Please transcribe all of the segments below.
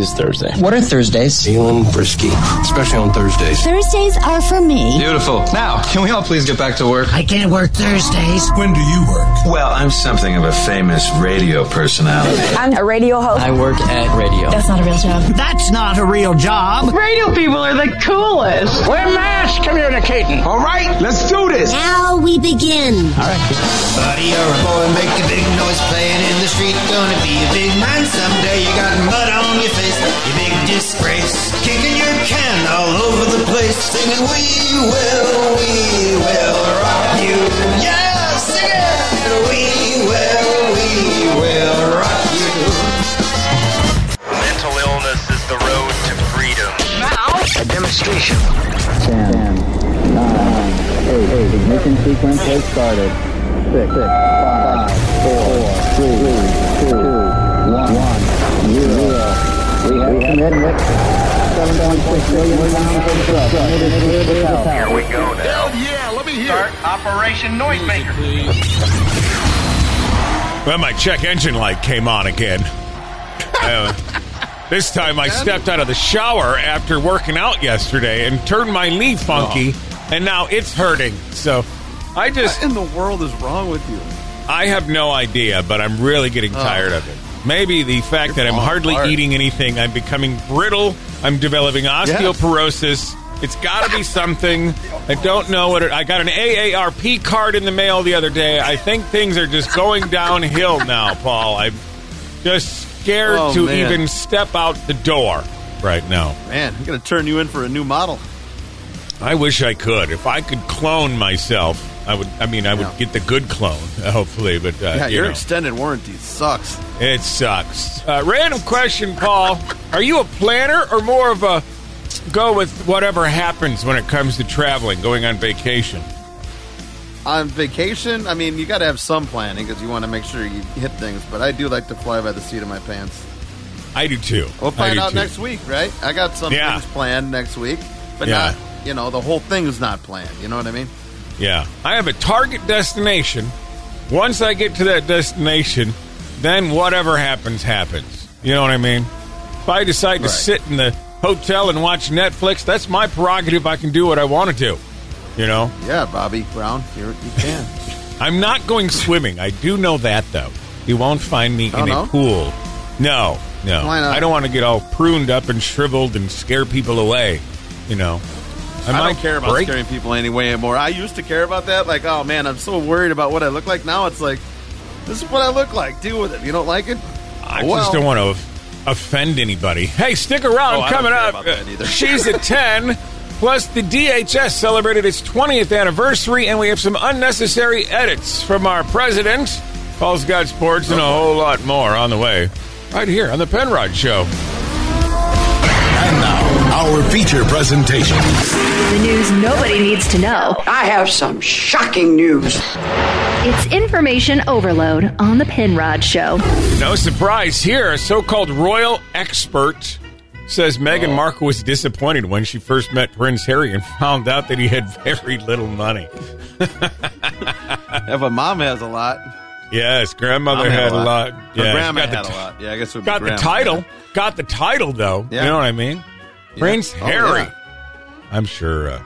is Thursday. What are Thursdays? Feeling frisky, especially on Thursdays. Thursdays are for me. Beautiful. Now, can we all please get back to work? I can't work Thursdays. When do you work? Well, I'm something of a famous radio personality. I'm a radio host. I work at radio. That's not a real job. That's not a real job. Radio people are the coolest. We're mass communicating. All right, let's do this. Now we begin. All right. Buddy, you're a boy, make a big noise playing in the street. Gonna be a big man someday. You got mud on your face, you big disgrace. Kicking your can all over the place, singing, We will, we will rock you. Yeah, sing it. We will, we will rock you. Mental illness is the road to freedom. Now, A demonstration. 10, 9, 8, ignition sequence has started. 6, 5, 4, 3, 2, 1, 0. We have commitment. 7.6 billion pounds of thrust. It is clear to south. Here we go now. Hell Yeah, let me hear Start Operation Noisemaker. Well, my check engine light came on again. Uh, this time I stepped out of the shower after working out yesterday and turned my knee funky, and now it's hurting. So I just, What in the world is wrong with you? I have no idea, but I'm really getting tired of it. Maybe the fact that I'm hardly apart. eating anything, I'm becoming brittle, I'm developing osteoporosis. It's got to be something. I don't know what it. I got an AARP card in the mail the other day. I think things are just going downhill now, Paul. I'm just scared Oh, to man. even step out the door right now. Man, I'm going to turn you in for a new model. I wish I could. If I could clone myself, I would. I mean, I would Yeah. get the good clone, hopefully. But uh, Yeah, you your know. extended warranty sucks. It sucks. Uh, random question, Paul. Are you a planner or more of a go with whatever happens when it comes to traveling, going on vacation? On vacation, I mean, you got to have some planning because you want to make sure you hit things. But I do like to fly by the seat of my pants. I do too. We'll find out too. next week, right? I got some Yeah. things planned next week, but Yeah. not, you know, the whole thing is not planned. You know what I mean? Yeah, I have a target destination. Once I get to that destination, then whatever happens, happens. You know what I mean? If I decide to Right. sit in the hotel and watch Netflix, that's my prerogative. I can do what I want to do. You know, Yeah, Bobby Brown, you you can. I'm not going swimming. I do know that though. You won't find me Oh, in no? a pool. No, no. Why not? I don't want to get all pruned up and shriveled and scare people away. You know, I, might don't care about break- scaring people anyway anymore. I used to care about that. Like, oh man, I'm so worried about what I look like. Now it's like, this is what I look like. Deal with it. You don't like it, I well. just don't want to offend anybody. Hey, stick around. Oh, Coming up, about that either. she's at ten. Plus, the DHS celebrated its 20th anniversary, and we have some unnecessary edits from our president. Paul's got sports and a whole lot more on the way. Right here on the Penrod Show. And now, our feature presentation. The news nobody needs to know. I have some shocking news. It's information overload on the Penrod Show. No surprise here. A so called royal expert says Meghan Markle was disappointed when she first met Prince Harry and found out that he had very little money. if a mom has a lot, Yes, grandmother Mom had a lot. Her Yeah, grandma got had t- a lot. Yeah, I guess it would be Got the title. Got the title though. Yeah. You know what I mean? Yeah. Prince Oh, Harry. yeah. I'm sure. Uh,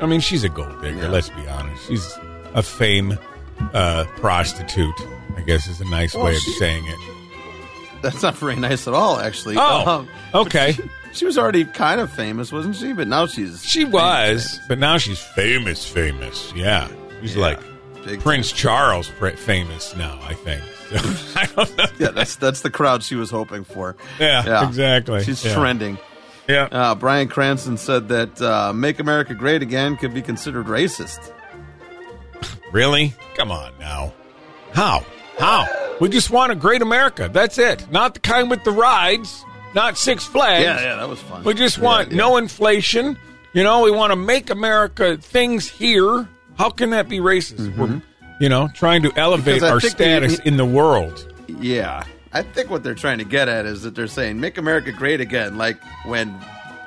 I mean, she's a gold digger. Yeah. Let's be honest. She's a fame uh, prostitute. I guess is a nice Well, way of she- saying it. That's not very nice at all, actually. Oh, Um, okay. She, she was already kind of famous, wasn't she? But now she's She was, but now she's famous. Famous. Yeah, she's Yeah. like Big Prince Charles famous now. I think. I don't know. yeah, that's that's the crowd she was hoping for. Yeah, exactly. She's Yeah. trending. Yeah. Uh, Bryan Cranston said that uh, "Make America Great Again" could be considered racist. Really? Come on now. How? How? We just want a great America. That's it. Not the kind with the rides, not Six Flags. Yeah, yeah, that was fun. We just want yeah. no inflation. You know, we want to make America things here. How can that be racist? We're, you know, trying to elevate our status in the world. Yeah, I think what they're trying to get at is that they're saying "Make America Great Again," like when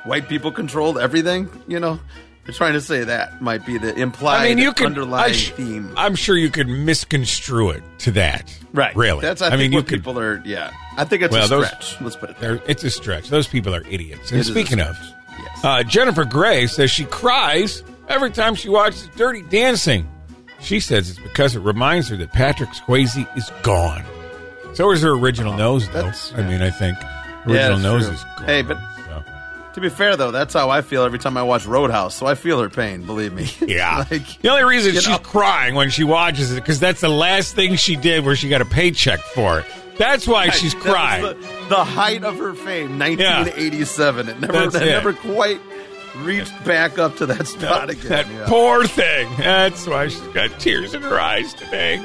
white people controlled everything. You know, They're trying to say that might be the implied I mean, you could. underlying sh- theme. I'm sure you could misconstrue it to that. Right. Really. That's I, I think mean, you what could. people are. Yeah. I think it's Well, a those- stretch. Let's put it there. It's a stretch. Those people are idiots. And It speaking of. Yes. uh, Jennifer Grey says she cries every time she watches Dirty Dancing. She says it's because it reminds her that Patrick Swayze is gone. So is her original nose, though. That's- I mean, I think original nose true. is gone. Hey, but So. to be fair though, that's how I feel every time I watch Roadhouse. So I feel her pain. Believe me. Yeah. like, the only reason she's crying when she watches it because that's the last thing she did where she got a paycheck for it. That's why she's that was crying. The, the height of her fame, 1987. It never, That's it it. never quite reached back up to that spot again. that yeah. poor thing. That's why she's got tears in her eyes today.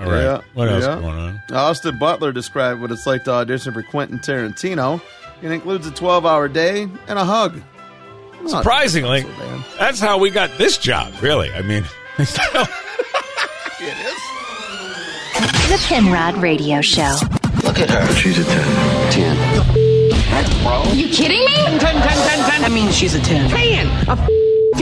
All right. Yeah, What else yeah. going on? Austin Butler described what it's like to audition for Quentin Tarantino. It includes a 12 hour day and a hug. Not Surprisingly, so that's how we got this job, really. I mean, It is. The Penrod Radio Show. Look at her. She's a 10. 10. You kidding me? 10, 10, 10, 10. That means she's a 10. 10. A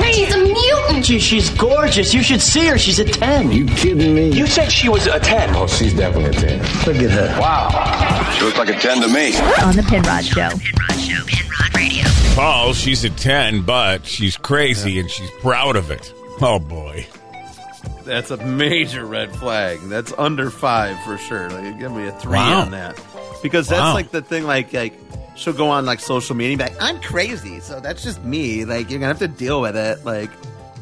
She's a mutant. She, she's gorgeous. You should see her. She's a 10. You kidding me? You said she was a 10. Oh, she's definitely a 10. Look at her. Wow. She looks like a 10 to me. On the Penrod Show. Pinrod Show. Pinrod Radio. Paul, she's a 10, but she's crazy and she's proud of it. Oh, boy. That's a major red flag. That's under five for sure. Like, give me a three Wow. on that. Because that's Wow. like the thing, like, like she'll go on like social media and be like, I'm crazy, so that's just me. Like, you're gonna have to deal with it. Like,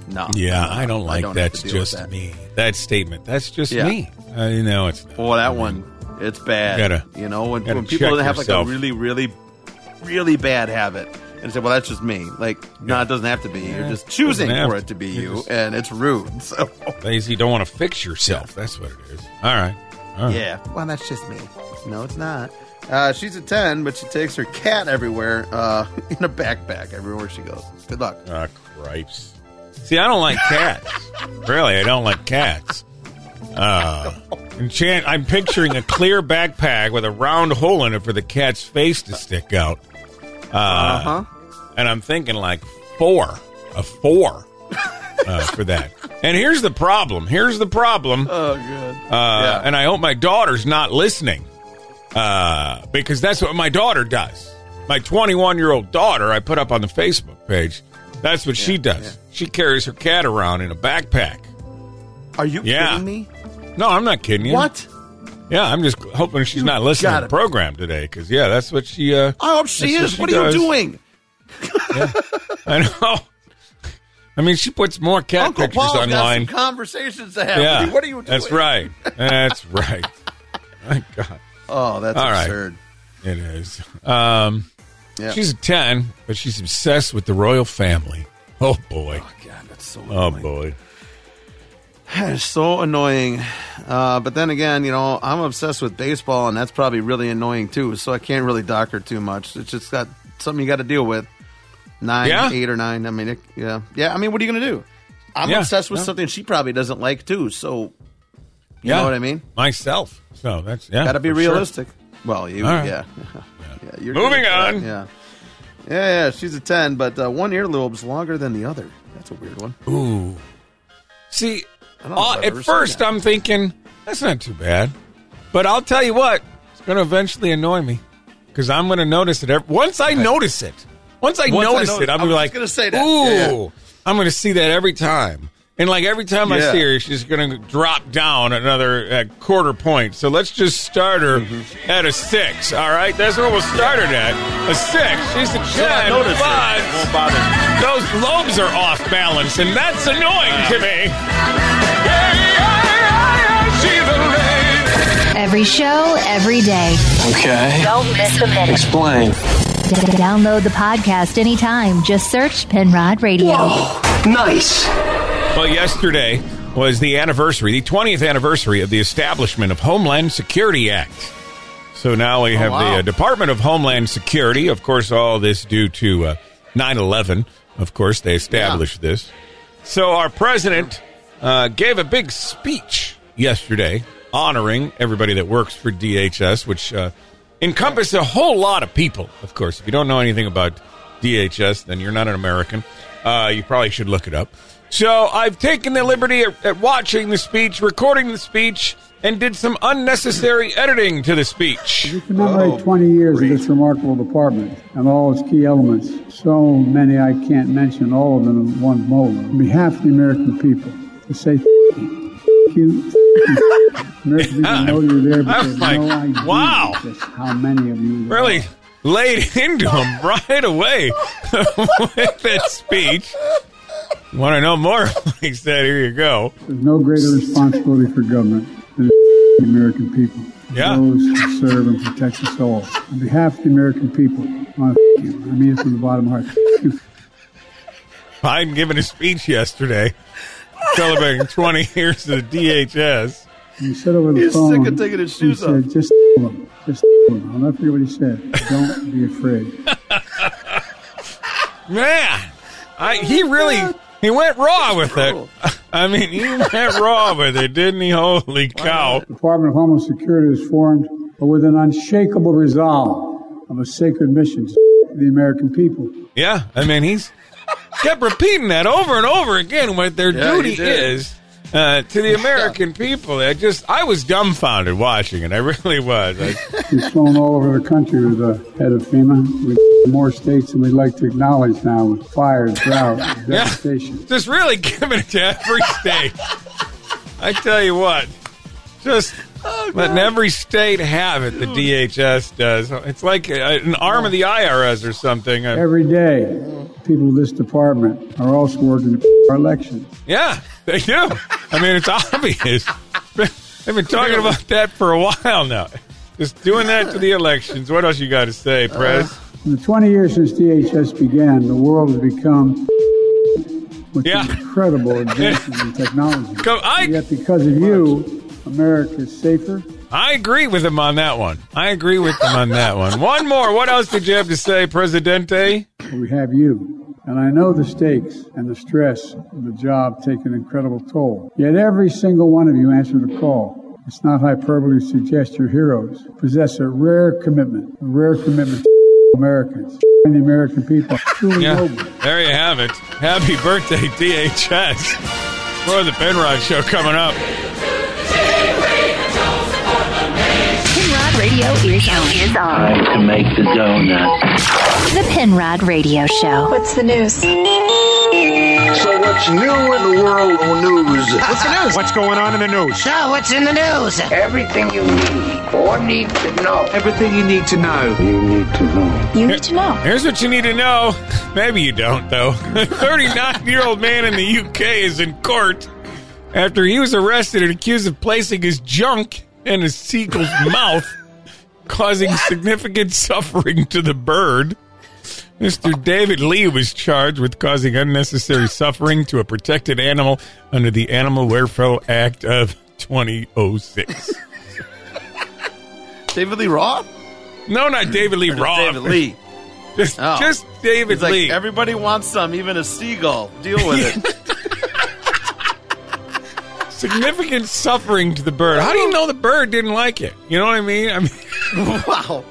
no. Yeah, I don't like have to that's just that. me. That statement, that's just Yeah. me. Uh, you know, it's not. Well, that I mean, one, it's bad. Gotta- you know, when, when people have yourself. like a really, really, really bad habit and say, well, that's just me. Like, no, it doesn't have to be. You're just choosing for it to be You're you, just- and it's rude. So, Lazy, don't want to fix yourself. That's what it is. All right. All right. yeah. Well, that's just me. No, it's not. Uh, she's a 10, but she takes her cat everywhere uh, in a backpack everywhere she goes. Good luck. Ah, cripes. See, I don't like cats. really, I don't like cats. Uh, enchant, I'm picturing a clear backpack with a round hole in it for the cat's face to stick out. Uh, Uh huh. And I'm thinking like four, a four uh, for that. And here's the problem. Here's the problem. Oh, good. Uh, And I hope my daughter's not listening uh, because that's what my daughter does. My 21 year old daughter, I put up on the Facebook page. That's what she does. She carries her cat around in a backpack. Are you Yeah. kidding me? No, I'm not kidding you. What? Yeah, I'm just hoping she's not listening to the program today because, yeah, that's what she. Uh, I hope she is. what What, are you doing? I know. I mean, she puts more cat Uncle pictures Paul's online. some conversations to have yeah. What are you doing? That's right. That's right. My God. Oh, that's All right. absurd. It is. Um, Yeah. She's a 10, but she's obsessed with the royal family. Oh, boy. God, that's so Oh, boy. It's so annoying. Uh, but then again, you know, I'm obsessed with baseball, and that's probably really annoying too. So I can't really dock her too much. It's just got something you got to deal with. Nine, Yeah? eight, or nine. I mean, it, yeah, yeah. I mean, what are you going to do? I'm Yeah, obsessed with yeah. something she probably doesn't like too. So you Yeah. know what I mean? Myself. So that's, yeah. Got to be for sure. realistic. Well, you, right. yeah, yeah. You're Moving good on. Yeah, yeah, yeah. She's a ten, but uh, one earlobe's longer than the other. That's a weird one. Ooh. See, I know uh, at first. I'm thinking, that's not too bad. But I'll tell you what, it's going to eventually annoy me because I'm going to notice it. Every, once I notice it, once I Once I notice notice- it, I'm I was like, gonna say that. Ooh, Yeah, yeah. I'm going to see that every time. And like every time I see her, she's going to drop down another uh, quarter point. So let's just start her Mm-hmm. at a six. All right, that's what we'll start her at. A six. She's a She'll not ten, notice it. but It won't bother. those lobes are off balance, and that's annoying to me. Every show, every day. Okay. Don't miss a minute. Explain. Download the podcast anytime. Just search Penrod Radio. Nice. Well, yesterday was the anniversary, the 20th anniversary of the establishment of Homeland Security Act. So now we have wow. the uh, Department of Homeland Security. Of course, all this due to uh, 9/11. Of course, they established this. So our president uh, gave a big speech yesterday honoring everybody that works for DHS, which uh, encompasses a whole lot of people. Of course, if you don't know anything about DHS, then you're not an American. Uh, you probably should look it up. So I've taken the liberty at, at watching the speech, recording the speech, and did some unnecessary editing to the speech. To oh, commemorate 20 years of this remarkable department and all its key elements, so many I can't mention all of them in one moment. On behalf of the American people, to say thank you. American people know you're there, but I'm they have like, no idea wow. just how many of you Really are. laid into him right away with that speech. Want to know more? He said, "Here you go." There's no greater responsibility for government than the American people. Yeah. Those who serve and protect us all. On behalf of the American people, I want to you. I mean it from the bottom of my heart. Thank you Biden giving a speech yesterday celebrating 20 years of the DHS. And he said over the He's phone. sick of taking his he shoes said, off. Just them. Just them. I'll never forget what he said. Don't be afraid. Man, I, he really oh, he went raw with it. I mean, he went raw with it, didn't he? Holy cow! The Department of Homeland Security is formed with an unshakable resolve of a sacred mission to the American people. Yeah, I mean, he's kept repeating that over and over again. What their Yeah, duty is uh, to the American people. I just, I was dumbfounded watching it. I really was. I, He's flown all over the country with the head of FEMA. We more states than we'd like to acknowledge now with fire, drought, and Yeah. devastation. just really giving it to every state. I tell you what, just letting every state have it. The DHS does. It's like a, an arm of the IRS or something. Uh, Every day, people of this department are also working our elections. yeah, they do. I mean, it's obvious. They've been talking about that for a while now. Just doing that to the elections. What else you got to say, Prez? In the 20 years since DHS began, the world has become with Yeah. incredible advances in technology. Come- I- Yet because of you, America is safer. I agree with him on that one. I agree with him on that one. One more. What else did you have to say, Presidente? We have you. And I know the stakes and the stress of the job take an incredible toll. Yet every single one of you answered the call. It's not hyperbole to suggest your heroes possess a rare commitment, a rare commitment to Americans, and the American people. Truly Yeah, noble. there you have it. Happy birthday, DHS. More of the Penrod Show coming up. Radio is on. Is on. Time to make the donut. The Penrod Radio Show. What's the news? So what's new in the world of news? Uh-uh. What's the news? What's going on in the news? So, what's in the news? Everything you need or need to know. Everything you need to know. You need to know. You need to know. Here's what you need to know. Maybe you don't, though. A 39 year old man in the UK is in court after he was arrested and accused of placing his junk in a seagull's mouth, causing significant suffering to the bird. Mr. Oh. David Lee was charged with causing unnecessary suffering to a protected animal under the Animal Welfare Act of 2006. David Lee Roth? No, not David Lee Roth. David Lee. Just, Oh. just David like Lee. everybody wants some, even a seagull. Deal with it. Significant suffering to the bird. How do you know the bird didn't like it? You know what I mean? I mean, wow.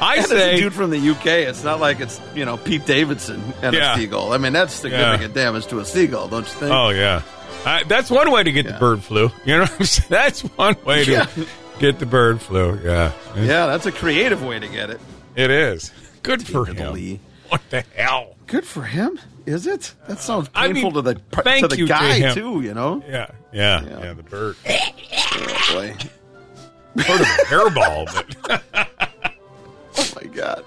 I And say a dude from the UK. It's not like it's you know Pete Davidson and Yeah. a seagull. I mean that's significant damage to a seagull, don't you think? Oh yeah, I, that's one way to get the bird flu. You know what I'm saying? That's one way to Yeah. get the bird flu. Yeah, yeah, that's a creative way to get it. it is. Good for him. Lee. What the hell? Good for him. Is it? That sounds I painful mean, to the to thank the you guy him. too. You know. Yeah, yeah, yeah. the bird. Oh, boy. Heard of a hairball, but Oh my god.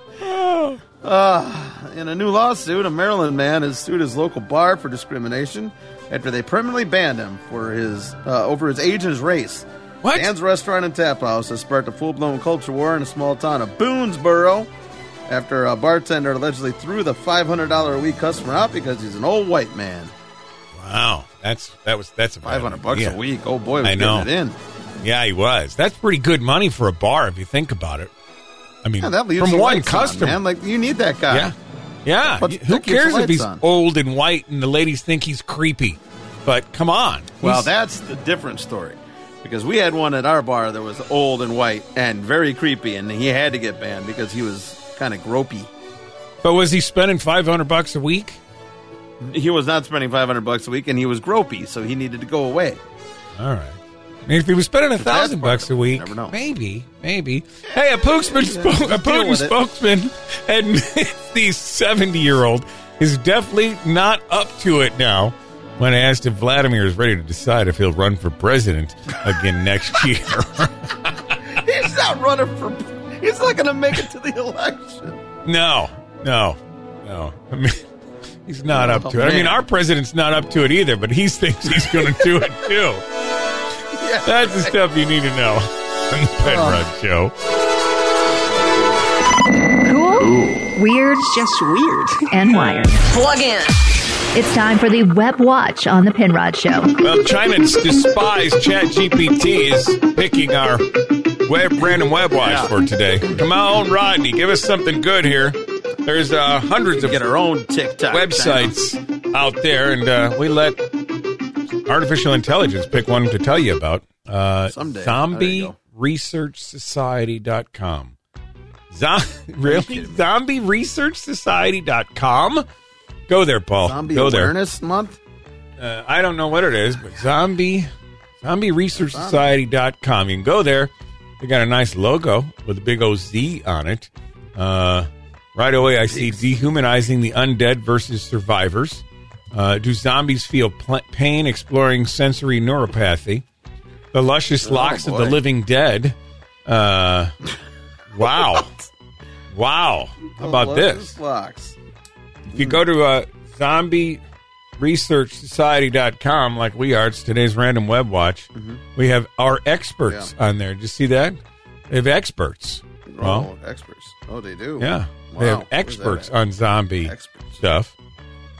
Uh, in a new lawsuit, a Maryland man has sued his local bar for discrimination after they permanently banned him for his uh, over his age and his race. What? Dan's Restaurant and Tap House has sparked a full blown culture war in a small town of Boonsboro after a bartender allegedly threw the $500 a week customer out because he's an old white man. wow, that's that was that's a 500 bucks a week. Oh boy, I know. it in. Yeah, he was. That's pretty good money for a bar if you think about it. I mean, Yeah, that leaves from one lights on, customer. man. Like you need that guy. Yeah. Yeah. But Who cares if he's on. old and white and the ladies think he's creepy? But come on. Well, that's the different story. Because we had one at our bar that was old and white and very creepy, and he had to get banned because he was kind of gropey. but was he spending 500 bucks a week? he was not spending 500 bucks a week, and he was gropey, so he needed to go away. All right. I mean, if he was spending a thousand bucks a week, maybe, maybe. Hey, a Putin, spo- a Putin spokesman admits the seventy-year-old is definitely not up to it now. When asked if Vladimir is ready to decide if he'll run for president again next year, He's not running for. He's not going to make it to the election. no, no, no. I mean, he's not up Oh, to it. I mean, our president's not up to it either, but he thinks he's going to do it too. Yeah. That's the stuff you need to know on the Penrod Show. Cool, weird, Just weird. and wired. Plug in. It's time for the Web Watch on the Penrod Show. Well, China's despised ChatGPT is picking our web random web watch for today. Come on, Rodney, give us something good here. There's uh, hundreds of Get our own TikTok websites out there, and uh, we let artificial intelligence pick one to tell you about. Uh, Someday. There you go. ZombieResearchSociety.com. Zo- really? ZombieResearchSociety.com? Go there, Paul. Zombie Go there. Awareness Month. Uh, I don't know what it is, but zombie Zombie Research zombieresearchsociety.com. You can go there. They got a nice logo with a big OZ on it. Uh, right away, I see dehumanizing the undead versus survivors. Uh, do zombies feel pl- pain? Exploring sensory neuropathy. The luscious locks of the living dead. Uh, wow. wow. How about this? Locks. If you go to uh, zombieresearchsociety.com, like we are, it's today's random web watch, we have our experts on there. Did you see that? They have experts. Well, oh, experts. Oh, they do. yeah. Wow. They have experts on zombie Experts. stuff.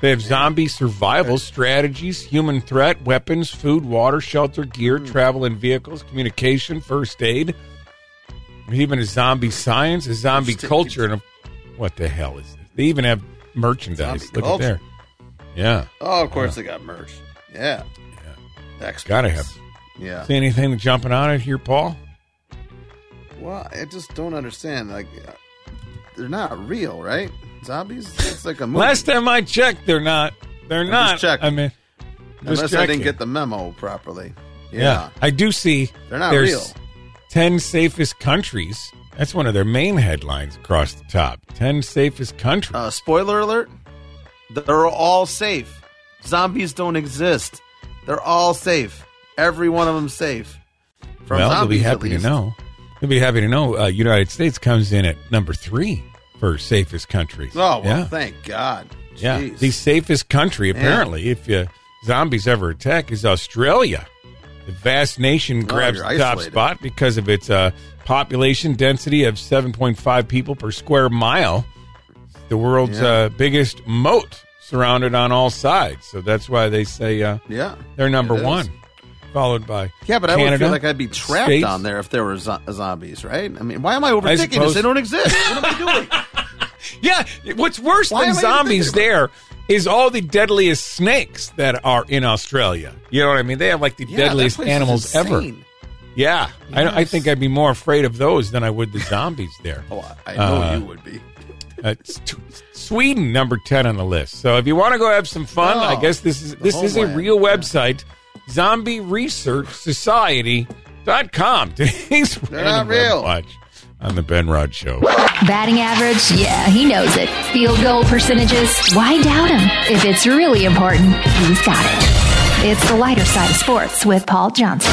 They have zombie survival strategies, human threat, weapons, food, water, shelter, gear, Hmm. travel and vehicles, communication, first aid. Even a zombie science, a zombie culture, and a, what the hell is this? They even have merchandise. Zombie Look culture. at there. Yeah. Oh, of course they got merch. Yeah. Yeah. Experts. Gotta have. Yeah. See anything jumping out at here, Paul? Well, I just don't understand. Like, uh, they're not real, right? Zombies? It's like a movie. Last time I checked, they're not. They're I'm not. Check. I mean, Unless I didn't get the memo properly. yeah. Yeah. I do see. They're not real. Ten safest countries. That's one of their main headlines across the top. Ten safest countries. Uh, spoiler alert: they're all safe. Zombies don't exist. They're all safe. Every one of them safe. From well, they'll be happy to know. They'll be happy to know. Uh, United States comes in at number three for safest countries. Oh well, yeah. thank God. Yeah, the safest country apparently, if uh, zombies ever attack, is Australia. The vast nation grabs Oh, the top spot because of its uh, population density of 7.5 people per square mile. The world's Yeah. uh, biggest moat, surrounded on all sides. So that's why they say uh, yeah, they're number one, followed by Yeah, but I would Canada, feel like I'd be trapped States. on there if there were zo- zombies, right? I mean, why am I overthinking suppose- this? They don't exist. What am I doing? Yeah, what's worse Why than am I even zombies there is all the deadliest snakes that are in Australia. You know what I mean? They have like the Yeah, deadliest animals ever. Yeah, I, I think I'd be more afraid of those than I would the zombies there. Oh, I know Uh, you would be. Uh, t- Sweden, number ten on the list. So if you want to go have some fun, Oh, I guess this is this is a homeland, real yeah. website, ZombieResearchSociety.com. Today's They're not real. watch on the Penrod Show. Batting average? Yeah, he knows it. Field goal percentages? Why doubt him? If it's really important, he's got it. It's the lighter side of sports with Paul Johnson.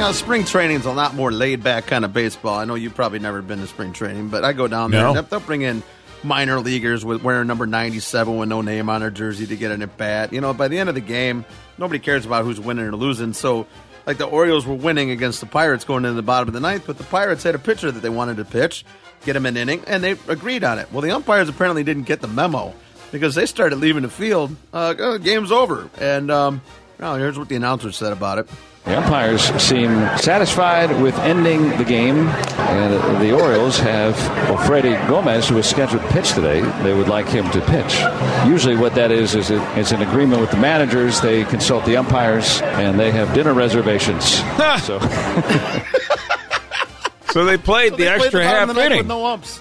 You know, spring training's a lot more laid back kind of baseball. I know you've probably never been to spring training, but I go down there No. and they'll- they'll bring in minor leaguers with wearing number 97 with no name on their jersey to get an at bat. You know, by the end of the game, nobody cares about who's winning or losing. So, like the Orioles were winning against the Pirates going into the bottom of the ninth, but the Pirates had a pitcher that they wanted to pitch, get him an inning, and they agreed on it. Well, the umpires apparently didn't get the memo because they started leaving the field. Uh, oh, game's over. And um, oh, here's what the announcer said about it. The umpires seem satisfied with ending the game, and the Orioles have well, Freddie Gomez, who was scheduled to pitch today. They would like him to pitch. Usually, what that is is it, it's an agreement with the managers. They consult the umpires, and they have dinner reservations. so So they played So the they played extra bottom half of the inning. with no umps.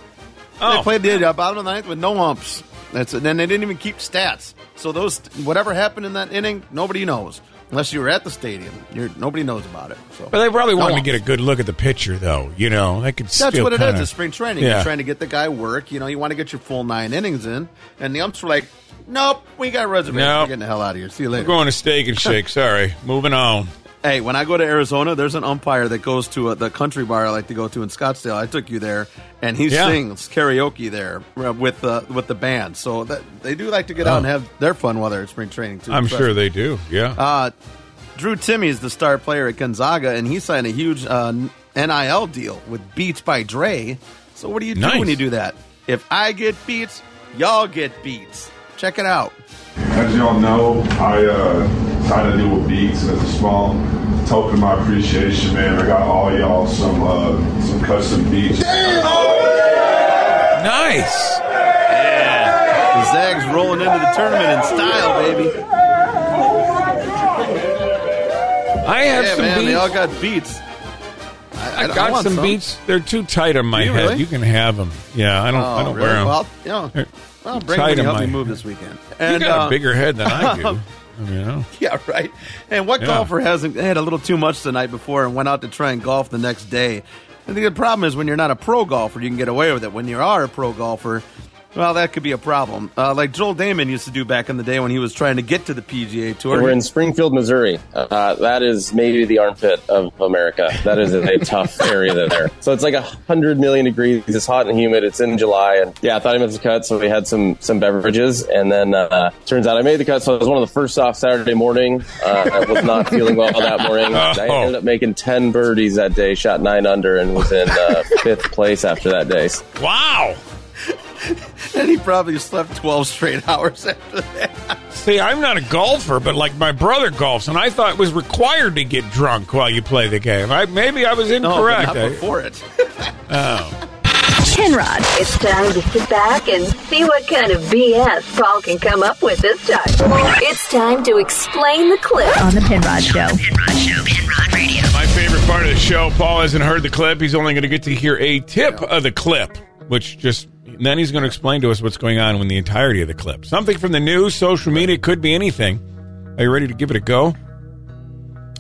Oh. They played the uh, bottom of the ninth with no umps. That's then they didn't even keep stats. So those whatever happened in that inning, nobody knows unless you were at the stadium. You're, nobody knows about it. So, But they probably No wanted to get a good look at the pitcher, though. You know, they could. That's what it kinda, is. It's spring training. Yeah. You're trying to get the guy work. You know, you want to get your full nine innings in, and the umps were like, "Nope, we got reservations. Nope. We're getting the hell out of here. See you later." We're going to Steak and Shake. Sorry, moving on. Hey, when I go to Arizona, there's an umpire that goes to uh the country bar I like to go to in Scottsdale. I took you there, and he Yeah. sings karaoke there uh, with the with the band. So that they do like to get Oh. out and have their fun while they're at spring training too. I'm Trust sure they do. Yeah. Uh, Drew Timme is the star player at Gonzaga, and he signed a huge uh, NIL deal with Beats by Dre. So what do you do Nice. when you do that? If I get beats, y'all get beats. Check it out. As y'all know, I uh, signed a deal with Beats as a small token of my appreciation, man. I got all y'all some uh, some custom beats. Nice. The Zags rolling into the tournament in style, baby. I have yeah, some man, beats. they all got beats. I, I got want some, some. beats. They're too tight on my you head. really? You can have them. Yeah, I don't. I Oh, don't really? wear them. Well, you know, well, bring them when you on help my me move head. this weekend. you got uh, a bigger head than I do. I mean, you know. Yeah, right. And what Yeah. golfer hasn't had a little too much the night before and went out to try and golf the next day? I think the problem is when you're not a pro golfer, you can get away with it. When you are a pro golfer, well, that could be a problem. Uh, like Joel Dahmen used to do back in the day when he was trying to get to the PGA Tour. We're in Springfield, Missouri. Uh, that is maybe the armpit of America. That is a tough area there. So it's like a hundred million degrees. It's hot and humid. It's in July, and yeah, I thought I missed the cut, so we had some some beverages, and then uh, turns out I made the cut. So it was one of the first off Saturday morning. Uh, I was not feeling well that morning. I ended up making ten birdies that day, shot nine under, and was in uh, fifth place after that day. Wow. and he probably slept 12 straight hours after that. See, I'm not a golfer, but like my brother golfs, and I thought it was required to get drunk while you play the game. I, maybe I was No, but incorrect. not before it. oh. Penrod. It's time to sit back and see what kind of BS Paul can come up with this time. It's time to explain the clip on the Penrod Show. The Penrod Show, Penrod Radio. My favorite part of the show, Paul hasn't heard the clip. He's only going to get to hear a tip of the clip, which just then he's going to explain to us what's going on in the entirety of the clip. Something from the news, social media, could be anything. Are you ready to give it a go?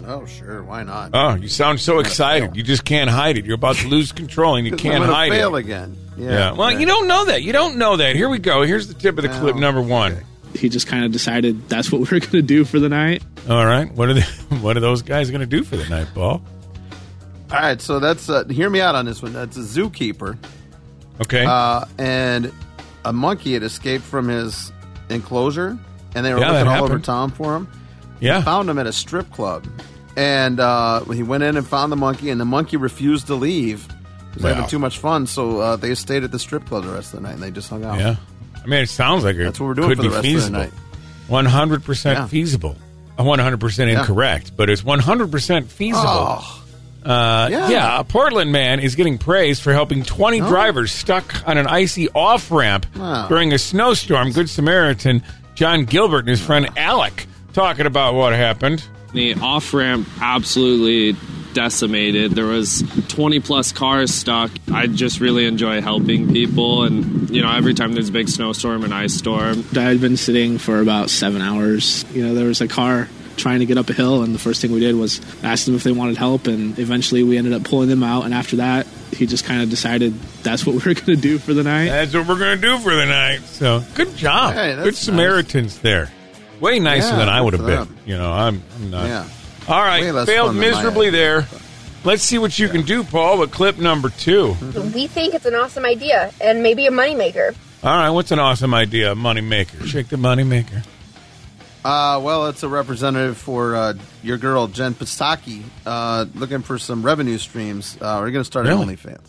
Oh, sure. Why not? Oh, you sound so excited. You just can't hide it. You're about to lose control and you can't I'm hide fail it. again. Yeah. Yeah. Well, okay. you don't know that. You don't know that. Here we go. Here's the tip of the clip number one. He just kind of decided that's what we are going to do for the night. All right. What are the, what are those guys going to do for the night, Paul? All right, so that's uh, hear me out on this one. That's a zookeeper. Okay. Uh, and a monkey had escaped from his enclosure, and they were Yeah, that looking all over happened. town for him. Yeah. Found him at a strip club, and uh, he went in and found the monkey, and the monkey refused to leave. He was Wow. having too much fun, so uh, they stayed at the strip club the rest of the night, and they just hung out. Yeah. I mean, it sounds like it That's what we're doing could for the be rest of the feasible. night. 100% Yeah. feasible. Uh, 100% Yeah. incorrect, but it's 100% feasible. Oh. Uh, Yeah. yeah. a Portland man is getting praised for helping 20 Oh. drivers stuck on an icy off ramp Wow. during a snowstorm. Good Samaritan John Gilbert and his friend Alec talking about what happened. The off ramp absolutely decimated. There was 20 plus cars stuck. I just really enjoy helping people, and you know, every time there's a big snowstorm and ice storm. I had been sitting for about seven hours. You know, there was a car trying to get up a hill, and the first thing we did was ask them if they wanted help, and eventually we ended up pulling them out. And after that, he just kind of decided that's what we were going to do for the night. That's what we're going to do for the night. So good job. Hey, that's good Samaritans there. Way nicer Yeah, than I would have been. You know, I'm, I'm not. Yeah. All right, failed fun than my miserably there. Let's see what you can do, Paul, with clip number two. Mm-hmm. We think it's an awesome idea and maybe a moneymaker. All right, what's an awesome idea? Moneymaker. Shake the money maker. Uh, well, it's a representative for uh, your girl Jen Psaki, uh, looking for some revenue streams. Uh, we're going to start Really? an OnlyFans.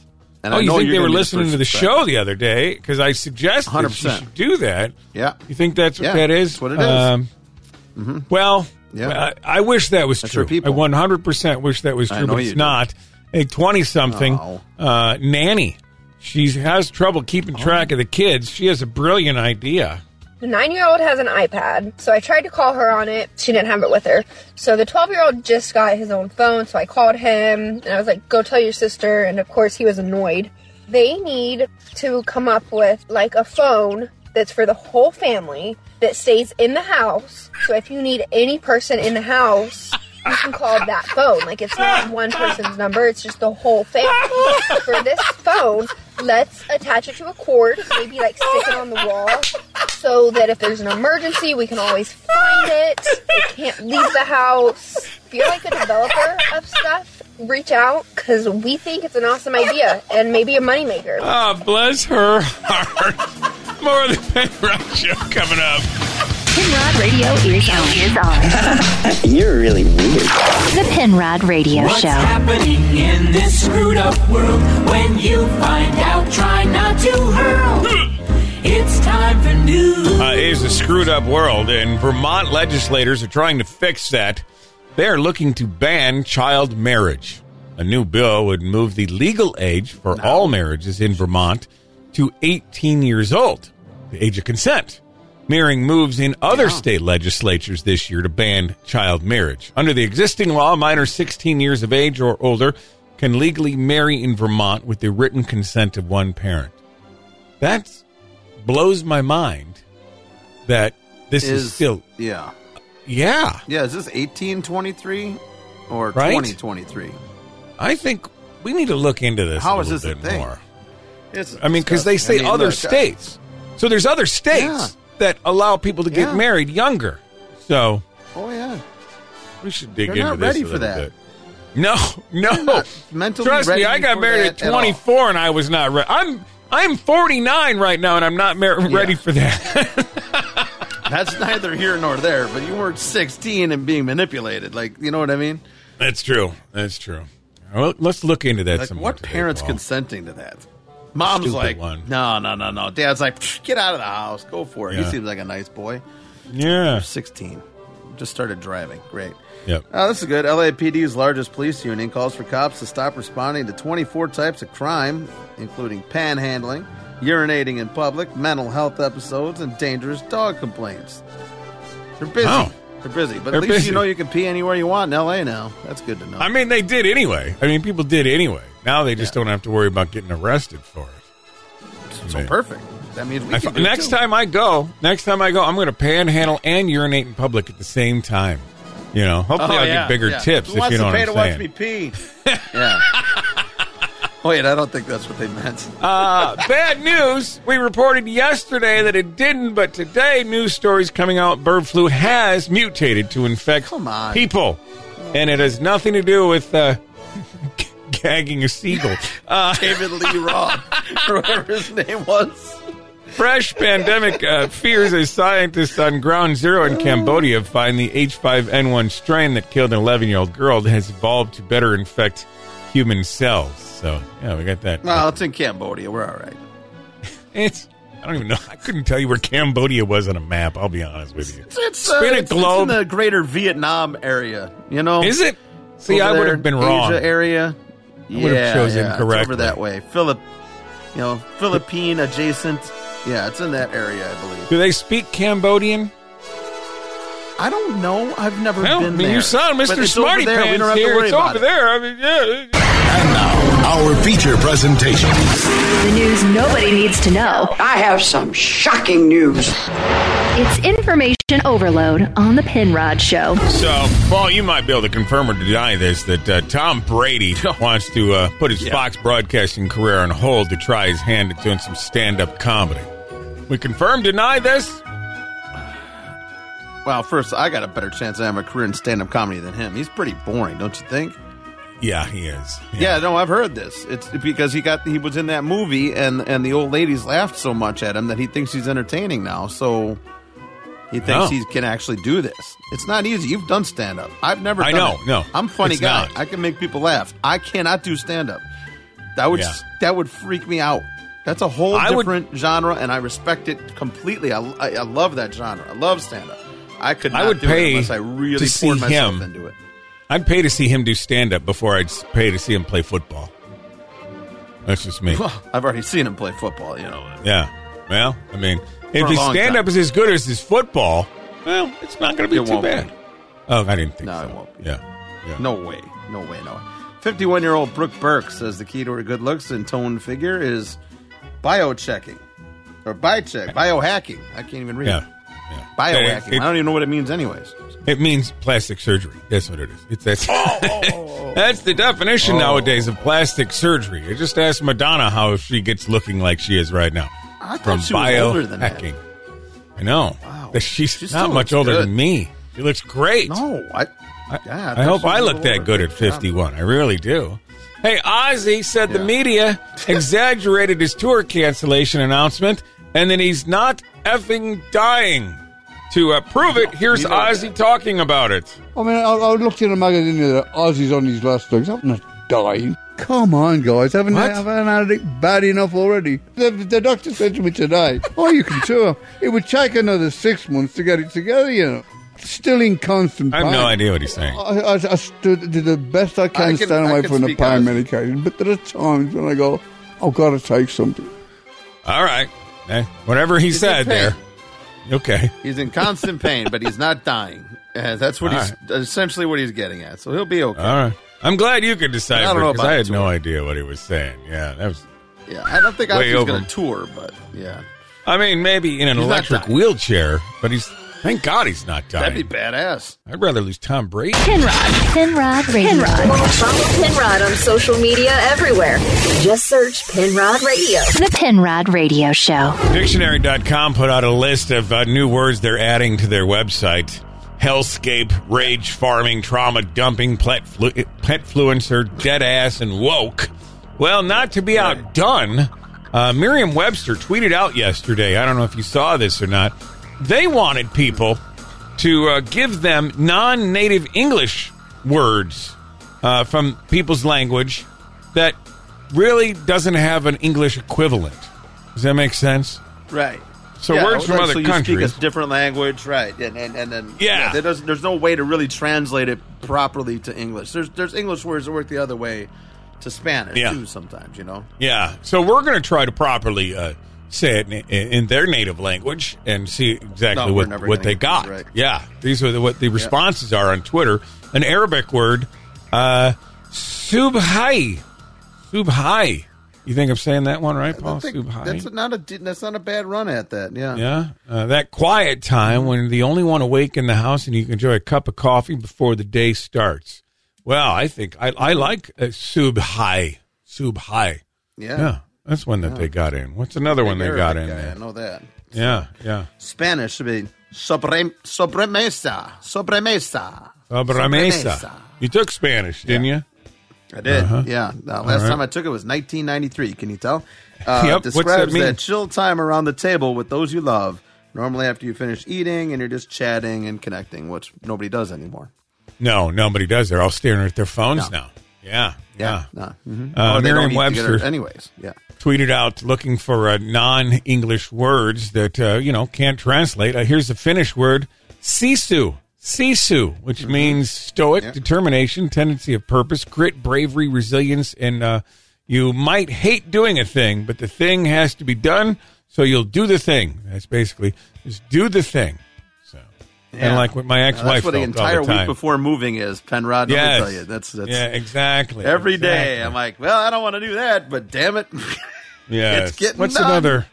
And oh, I you think they were listening first to the show the other day? Because I suggested 100%. should do that. Yeah. You think that's what Yeah, that is? that's what it is. Um, mm-hmm. Well, Yeah. I, I wish that was That's true. I 100% wish that was true, but it's do. not. A 20 something Oh. uh, nanny. She has trouble keeping Oh. track of the kids. She has a brilliant idea. The nine year old has an iPad, so I tried to call her on it. She didn't have it with her. So the 12 year old just got his own phone, so I called him and I was like, go tell your sister. And of course, he was annoyed. They need to come up with like a phone that's for the whole family that stays in the house. So if you need any person in the house, you can call that phone. Like it's not one person's number, it's just the whole family. For this phone, let's attach it to a cord, maybe like stick it on the wall, so that if there's an emergency, we can always find it. We can't leave the house. If you're like a developer of stuff, reach out because we think it's an awesome idea and maybe a moneymaker. Ah, bless her heart. More of the Penrod Show coming up. Penrod Radio is on. Is on. You're really weird. The Penrod Radio What's Show. happening in this screwed up world? When you find out, try not to hurl. It's time for news. Uh, it is a screwed up world, and Vermont legislators are trying to fix that. They are looking to ban child marriage. A new bill would move the legal age for all marriages in Vermont to 18 years old, the age of consent, mirroring moves in other state legislatures this year to ban child marriage. Under the existing law, minors 16 years of age or older can legally marry in Vermont with the written consent of one parent. That blows my mind that this is, Is- still Yeah. yeah. Yeah, is this 1823 or Right? 2023? I think we need to look into this. How a is little this a bit thing? more. It's I mean, because they say. I mean, other look, states, so there's other states Yeah. That allow people to get Yeah. married younger. So Oh yeah. we should dig They're into not this ready a for little that. bit. No, no. mentally Trust me, I got for married that at at all. 24, and I was not ready. I'm I'm 49 right now, and I'm not mar- ready for that. That's neither here nor there, but you weren't 16 and being manipulated. Like, you know what I mean? That's true. That's true. Well, let's look into that Like, some more. what today, parents Paul. consenting to that? Mom's Stupid like, one. no, no, no, no. Dad's like, get out of the house. Go for it. Yeah. He seems like a nice boy. Yeah. 16. Just started driving. Great. Yep. Oh, this is good. LAPD's largest police union calls for cops to stop responding to 24 types of crime, including panhandling, urinating in public, mental health episodes, and dangerous dog complaints. They're busy. Oh. They're busy. But They're at least busy. you know you can pee anywhere you want in LA now. That's good to know. I mean, they did anyway. I mean, people did anyway. Now they just don't have to worry about getting arrested for it. so Man. perfect. That means we I- can do it next too. time I go, next time I go, I'm going to panhandle and urinate in public at the same time. You know, hopefully Oh, I'll yeah, get bigger yeah. tips Who if you know to what I'm to saying. watch me pee? yeah. Wait, I don't think that's what they meant. Uh, bad news. We reported yesterday that it didn't, but today news stories coming out bird flu has mutated to infect people. And it has nothing to do with uh, gagging a seagull. Uh, David Lee Roth, or whatever his name was. Fresh pandemic uh, fears as scientists on ground zero in Cambodia find the H5N1 strain that killed an 11 year old girl has evolved to better infect human cells. So, yeah, we got that. Well, it's in Cambodia. We're all right. It's, I don't even know. I couldn't tell you where Cambodia was on a map. I'll be honest with you. It's, it's, uh, it's- it's globe. in the greater Vietnam area. You know, Is it? See, Over I would have been wrong. Asia area. I would have chosen yeah, it's correctly. over that way. Philip, you know, Philippine adjacent. Yeah, it's in that area, I believe. Do they speak Cambodian? I don't know. I've never Well, I been mean, there. you sound Mr. Smarty Pants don't have to here. It's over there. I mean, yeah. And now, our feature presentation. The news nobody needs to know. I have some shocking news. It's information overload on the Penrod Show. So, Paul, you might be able to confirm or deny this that uh, Tom Brady wants to uh, put his Fox broadcasting career on hold to try his hand at doing some stand up comedy. We confirm, deny this? Well, first, I got a better chance of having a career in stand-up comedy than him. He's pretty boring, don't you think? Yeah, he is. Yeah. no, I've heard this. It's because he got he was in that movie, and and the old ladies laughed so much at him that he thinks he's entertaining now. So he thinks Oh. he can actually do this. It's not easy. You've done stand-up. I've never. I know, it. no, I'm a funny guy. not. I can make people laugh. I cannot do stand-up. That would Yeah. that would freak me out. That's a whole I would- different genre, and I respect it completely. I, I, I love that genre. I love stand-up. I could not I would do pay it unless I really to see poured myself him. into it. I'd pay to see him do stand up before I'd pay to see him play football. That's just me. Well, I've already seen him play football. You know. Yeah. Well, I mean, if his stand up is as good as his football, well, it's not going to be too bad. be. Oh, I didn't think No, so. it won't be. Yeah. yeah. No way. No way. No way. 51 year old Brooke Burke says the key to her good looks and toned figure is biochecking. Or biocheck, biohacking. I can't even read. Yeah. Biohacking. It- it- I don't even know what it means, anyways. It means plastic surgery. That's what it is. It's that's, oh, oh, oh, that's the definition Oh. nowadays of plastic surgery. I just asked Madonna how she gets looking like she is right now I thought from she was older than that. biohacking. I know. But She's She not much older good. than me. She looks great. No, I. I, Yeah, I hope I look little that good at older. 51. I really do. Hey, Ozzy said the media exaggerated his tour cancellation announcement and then he's not effing dying. To uh, prove it, here's Ozzy talking about it. I mean, I, I looked in a magazine that Ozzy's on his last legs. I'm not dying. Come on, guys. Haven't, What? haven't had it bad enough already? The, the doctor said to me today, oh, you can tour. It would take another six months to get it together, you know. Still in constant I have no idea what he's saying. I, I, I stood, did the best I can, I can- stand I away can from the pain medication, but there are times when I go, I've got to take something. All right. Eh, whatever he said pain. there. Okay. He's in constant pain, but he's not dying. Uh, that's what All he's essentially what he's getting at. So he'll be okay. All right. I'm glad you could decipher I don't know because about I had the no tour. idea what he was saying. Yeah, that was. Yeah, I don't think Way was over. going to tour, but yeah, I mean, maybe in an He's not electric dying. wheelchair, but he's. Thank God he's not dying. that'd be badass. I'd rather lose Tom Brady. Penrod. Penrod Radio. Follow Penrod on social media everywhere. Just search Penrod Radio. The Penrod Radio Show. Dictionary.com put out a list of uh, new words they're adding to their website. Hellscape, rage farming, trauma dumping, pet, flu- pet fluencer, dead ass, and woke. Well, not to be outdone, uh, Merriam Webster tweeted out yesterday. I don't know if you saw this or not. They wanted people to uh, give them non native English words uh, from people's language that really doesn't have an English equivalent. Does that make sense? Right. So Yeah, words from like, other so you countries. speak a different language, right? And and, and then Yeah. there there's no way to really translate it properly to English. There's there's English words that work the other way to Spanish Yeah. too. Sometimes you know. Yeah. So we're going to try to properly uh, say it in, in their native language and see exactly No, what, what they got. right. Yeah. These are the, what the responses are on Twitter. An Arabic word, uh, subhai. Subhai. You think I'm saying that one right, Paul? Think Subhai. that's not a that's not a bad run at that. Yeah. Yeah, uh, that quiet time when the only one awake in the house and you can enjoy a cup of coffee before the day starts. Well, I think I, I like uh, sub high, sub high. Yeah. That's one that they got in. What's another one they got in guy, there? I know that. Yeah, yeah. Spanish should be sobre, sobremesa. Sobremesa. Sobremesa. You took Spanish, didn't you? I did. Uh-huh. Yeah. Uh, last right. time I took it was 1993. Can you tell? Uh, Yep. What's that mean? that chill time around the table with those you love. Normally after you finish eating and you're just chatting and connecting, which nobody does anymore. No, nobody does. They're all staring at their phones now. Yeah, yeah. No. Mhm. Uh, Or they don't Merriam-Webster, anyways. Yeah. tweeted out looking for uh, non-English words that uh, you know can't translate. Uh, here's the Finnish word sisu, sisu, which means stoic, determination, tendency of purpose, grit, bravery, resilience, and uh, you might hate doing a thing, but the thing has to be done, so you'll do the thing. That's basically just do the thing. So, and like what my ex-wife That's what the entire the week before moving is, Penrod. Let Yes. me tell you. That's, that's yeah, exactly. Every day, Exactly. I'm like, well, I don't want to do that, but damn it. Yeah, It's getting what's done. another?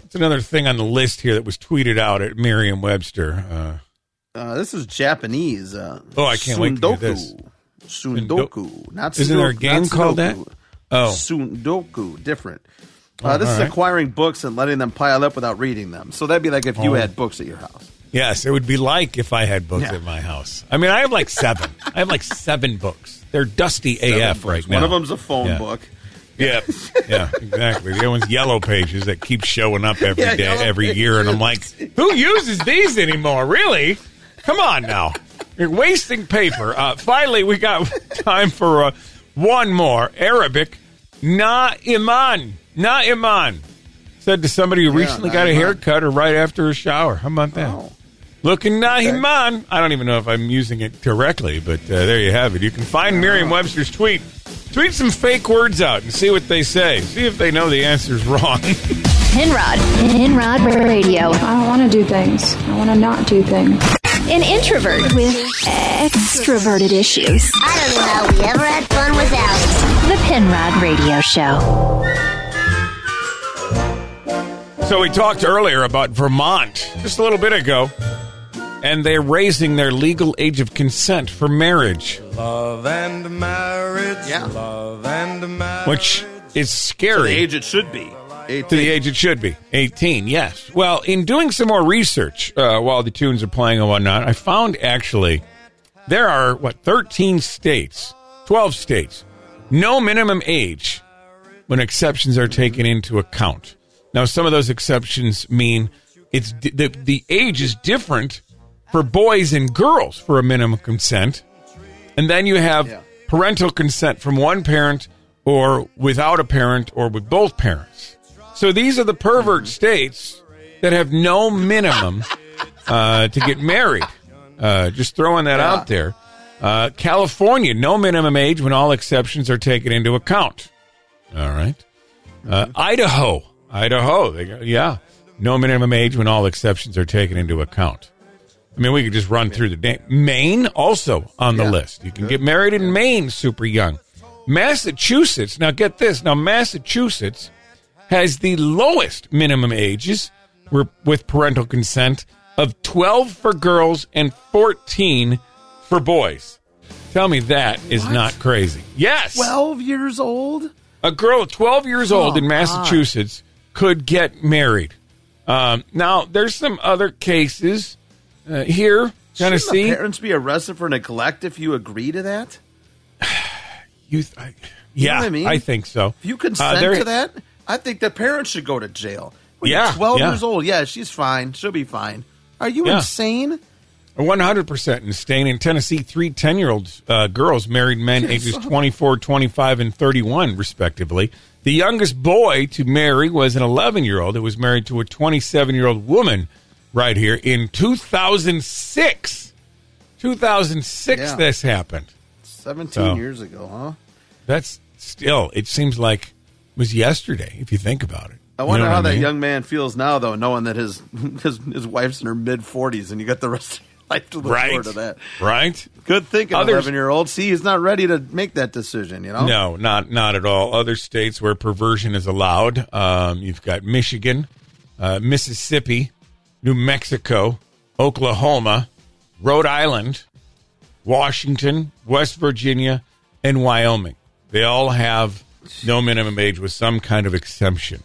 What's another thing on the list here that was tweeted out at Merriam-Webster? Uh, Uh, this is Japanese. Uh, Oh, I can't wait to Sundoku. this. Sundoku. Not Isn't there a game called that? Oh. Sundoku. Different. Oh, Uh, this is right. acquiring books and letting them pile up without reading them. So that'd be like if you Oh. had books at your house. Yes, it would be like if I had books Yeah. at my house. I mean, I have like seven. I have like seven books. They're dusty AF right now. One of them's a phone Yeah. book. Yeah, yeah, exactly. The other one's yellow pages that keep showing up every day, Yeah, yellow every year, and I'm like, who uses these anymore? Really? Come on now, you're wasting paper. Uh, finally, we got time for uh, one more Arabic. Na iman, na iman. Said to somebody who recently got a haircut or right after a shower. How about that? Oh. Looking na iman. I don't even know if I'm using it correctly, but uh, there you have it. You can find Merriam-Webster's tweet. Tweet some fake words out and see what they say. See if they know the answer's wrong. Penrod. Penrod Radio. I don't want to do things. I want to not do things. An introvert with extroverted issues. I don't know how we ever had fun without it. The Penrod Radio Show. So we talked earlier about Vermont just a little bit ago, and they're raising their legal age of consent for marriage, Love and marriage. Yeah. Love and marriage. which is scary. To scary. the age it should be. 18. to the age it should be 18 yes well in doing some more research uh, while the tunes are playing and whatnot i found actually there are what 13 states 12 states no minimum age when exceptions are taken into account now some of those exceptions mean it's the, the age is different for boys and girls for a minimum consent and then you have Yeah. parental consent from one parent or without a parent or with both parents. So these are the pervert states that have no minimum uh, to get married. Uh, just throwing that Yeah. out there. Uh, California, no minimum age when all exceptions are taken into account. All right. Uh, Idaho, Idaho, they yeah, no minimum age when all exceptions are taken into account. I mean, we could just run through the name. Maine also on the Yeah. list. You can get married in Maine super young. Massachusetts, now get this. Now, Massachusetts has the lowest minimum ages with parental consent of 12 for girls and 14 for boys. Tell me that is not crazy. Yes. 12 years old? A girl 12 years old in Come Massachusetts could get married. Um, now, there's some other cases uh, here, Shouldn't Tennessee. the parents be arrested for neglect if you agree to that? You, I, You know yeah, I mean? think so. If you Uh, consent there- to that, I think the parents should go to jail. When Yeah, 12 yeah. years old. Yeah, she's fine. She'll be fine. Are you Yeah. insane? 100% in staying in Tennessee, three 10 year old uh, girls married men ages 24, 25, and 31, respectively. The youngest boy to marry was an 11 year old who was married to a 27 year old woman right here in 2006. 2006, Yeah. this happened. 17 So- years ago, huh? That's still, it seems like it was yesterday, if you think about it. I You wonder know how I that young man feels now, though, knowing that his his, his wife's in her mid 40s and you got the rest of your life to look Right. forward to that. Right? Good thinking, 11 year old. See, he's not ready to make that decision, you know? No, not not at all. Other states where perversion is allowed, um, you've got Michigan, uh, Mississippi, New Mexico, Oklahoma, Rhode Island, Washington, West Virginia, and Wyoming. They all have no minimum age with some kind of exemption.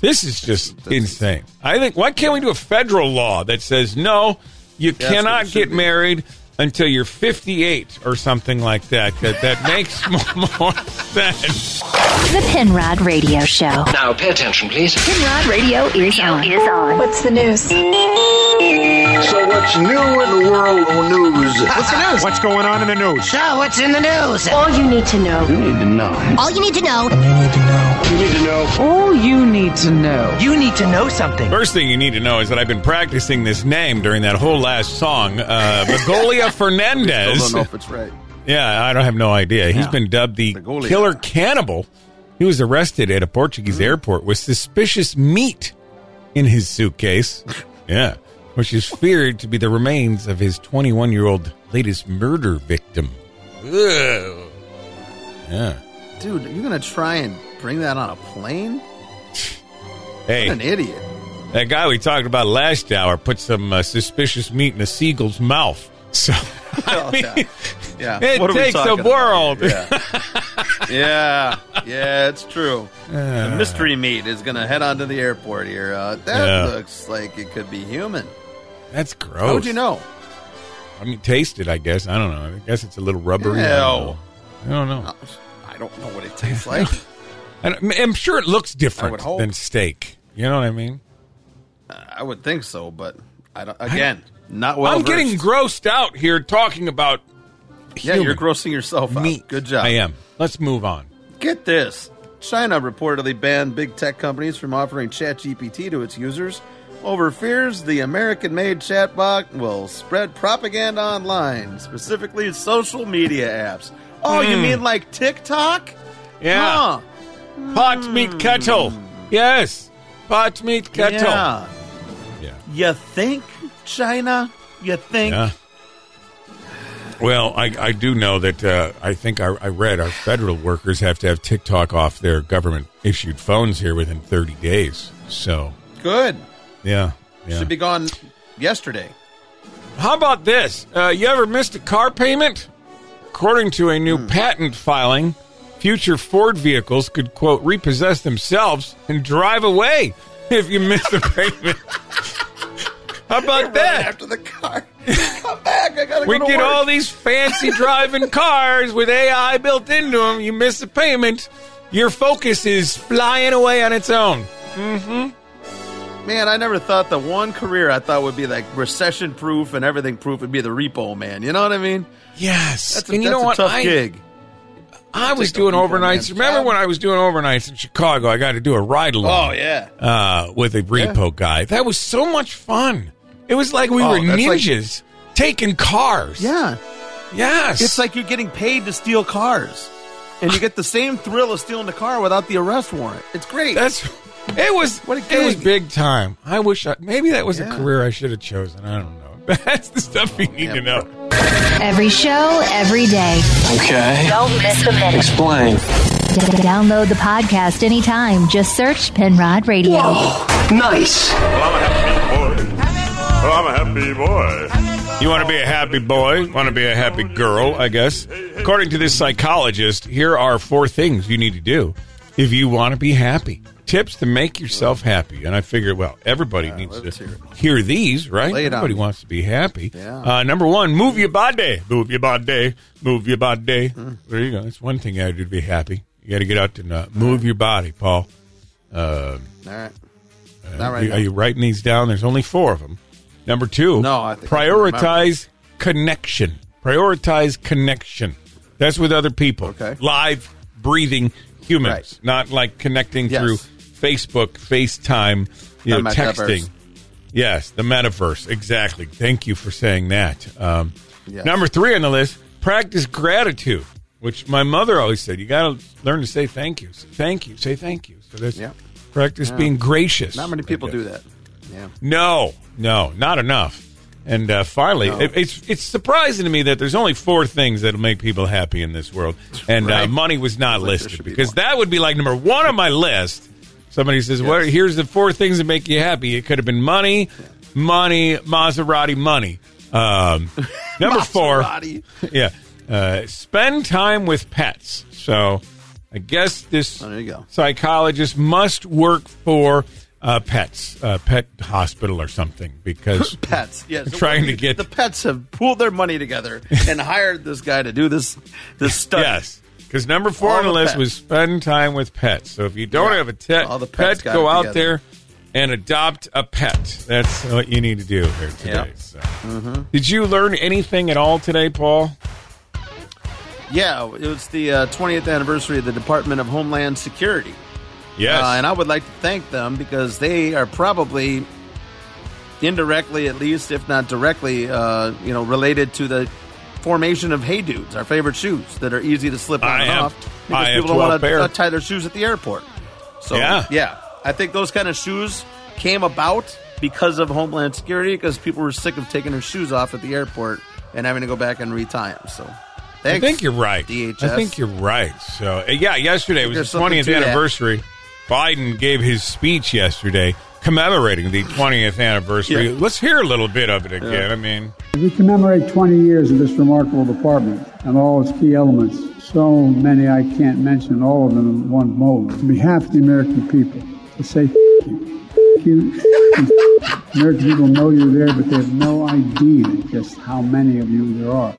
This is just insane. I think why can't we do a federal law that says no, you it cannot get married until you're 58 or something like that. That that makes more, more sense. The Penrod Radio Show. Now, pay attention, please. Penrod Radio is on. Is on. What's the news? So what's new in the world of news? What's the news? What's going on in the news? So, what's in the news? All you need to know. You need to know. All you need to know. You need to know. You need to know. All you need to know. You need to know something. First thing you need to know is that I've been practicing this name during that whole last song. Uh, Begolia I Fernandez. don't know if it's right. Yeah, I don't have no idea. He's Yeah. been dubbed the Begolia. killer cannibal. He was arrested at a Portuguese airport with suspicious meat in his suitcase. yeah, which is feared to be the remains of his 21 year old latest murder victim. Ugh. Yeah. Dude, you're going to try and bring that on a plane? Hey, What an idiot. that guy we talked about last hour put some uh, suspicious meat in a seagull's mouth. So, mean, yeah. Yeah. it takes a world. Yeah. yeah. Yeah, it's true. the mystery meat is going to head on to the airport here. Uh, that Yeah. looks like it could be human. That's gross. How would you know? I mean, taste it, I guess. I don't know. I guess it's a little rubbery. I don't know. I don't know. I don't know what it tastes like. And I'm- I'm sure it looks different than steak. You know what I mean? I would think so, but I don't. Again, not well. I'm getting grossed out here talking about. Yeah, human you're grossing yourself out. meet. Good job. I am. Let's move on. Get this. China reportedly banned big tech companies from offering ChatGPT to its users over fears the American made chatbot will spread propaganda online, specifically social media apps. Oh, you Hmm. mean like TikTok? Yeah. Huh. Pot meat kettle. Yes. Pot meet kettle. Yeah. Yeah. You think, China? You think? Yeah. Well, I, I do know that uh, I think I, I read our federal workers have to have TikTok off their government issued phones here within 30 days. So good. Yeah. yeah. Should be gone yesterday. How about this? Uh, you ever missed a car payment? According to a Hmm. new patent filing, future Ford vehicles could, quote, repossess themselves and drive away if you miss a payment. How about that? After the car, come back. I gotta We go get work. all these fancy driving cars with AI built into them. You miss a payment, your focus is flying away on its own. Mm-hmm. Man, I never thought the one career I thought would be like recession proof and everything proof would be the repo man. You know what I mean? Yes. That's a, And you know what? tough I- gig. I was doing overnights. Remember job. when I was doing overnights in Chicago? I got to do a ride along. Oh, yeah. uh, with a repo guy. That was so much fun. It was like we Oh, were that's like- ninjas taking cars. Yeah. Yes. It's like you're getting paid to steal cars. And you get the same thrill of stealing the car without the arrest warrant. It's great. That's it was What a it was big time. I wish I, maybe that was a career I should have chosen. I don't know. That's the stuff you need to know. Every show, every day. Okay. Don't miss a minute. Explain. D- download the podcast anytime. Just search Penrod Radio. Nice. Well, I'm a happy boy. You want to be a happy boy? Want to be a happy girl? I guess. According to this psychologist, here are four things you need to do if you want to be happy. Tips to make yourself happy. And I figured, well, everybody needs to hear hear, these, right? Lay it Everybody me. wants to be happy. Yeah. Uh, number one, move your body. Move your body. Move your body. Mm. There you go. That's one thing you got to do to be happy. You got to get out and uh, move your body, Paul. Uh, All right. uh, Not right are now. you writing these down? There's only four of them. Number two, No, I think I prioritize connection. Prioritize connection. That's with other people. Okay. Live, breathing humans, Right. not like connecting Yes. through Facebook, FaceTime, you The know, metaverse. texting. Yes, the metaverse. Exactly. Thank you for saying that. Um, Yes. Number three on the list: practice gratitude, which my mother always said. You got to learn to say thank you. Thank you. Say thank you. So that's Yeah. practice Yeah. being gracious. Not many people do that. Yeah. No, no, not enough. And uh, finally, No. it, it's it's surprising to me that there's only four things that'll make people happy in this world, and uh, money was not Like listed be because that would be like number one on my list. Somebody says, "Well, here's the four things that make you happy." It could have been money, money, Maserati, money. Um, number four, yeah, uh, spend time with pets. So, I guess this Oh, there you go. psychologist must work for uh, pets, uh, pet hospital or something, because Pets. Yes. trying to get the pets have pooled their money together and hired this guy to do this this study. yes. Because number four All on the, the list pets. was spend time with pets. So if you don't Yeah. have a te- All the pets pet, go out together. there and adopt a pet. That's what you need to do here today. Yep. So. Mm-hmm. Did you learn anything at all today, Paul? Yeah, it was the uh, 20th anniversary of the Department of Homeland Security. Yes. Uh, and I would like to thank them because they are probably indirectly, at least, if not directly, uh, you know, related to the formation of Hey Dudes, our favorite shoes that are easy to slip on I and have- off because I people don't want to uh, tie their shoes at the airport. So Yeah. yeah, I think those kind of shoes came about because of Homeland Security because people were sick of taking their shoes off at the airport and having to go back and retie them. So thanks. I think you're right. DHS. I think you're right. So uh, yeah, yesterday was the 20th anniversary. that. Biden gave his speech yesterday commemorating the 20th anniversary. Yeah. Let's hear a little bit of it again. I mean, We commemorate 20 years of this remarkable department and all its key elements. So many I can't mention all of them in one moment. On behalf of the American people, to say you. Thank you. American people know you're there, but they have no idea just how many of you there are.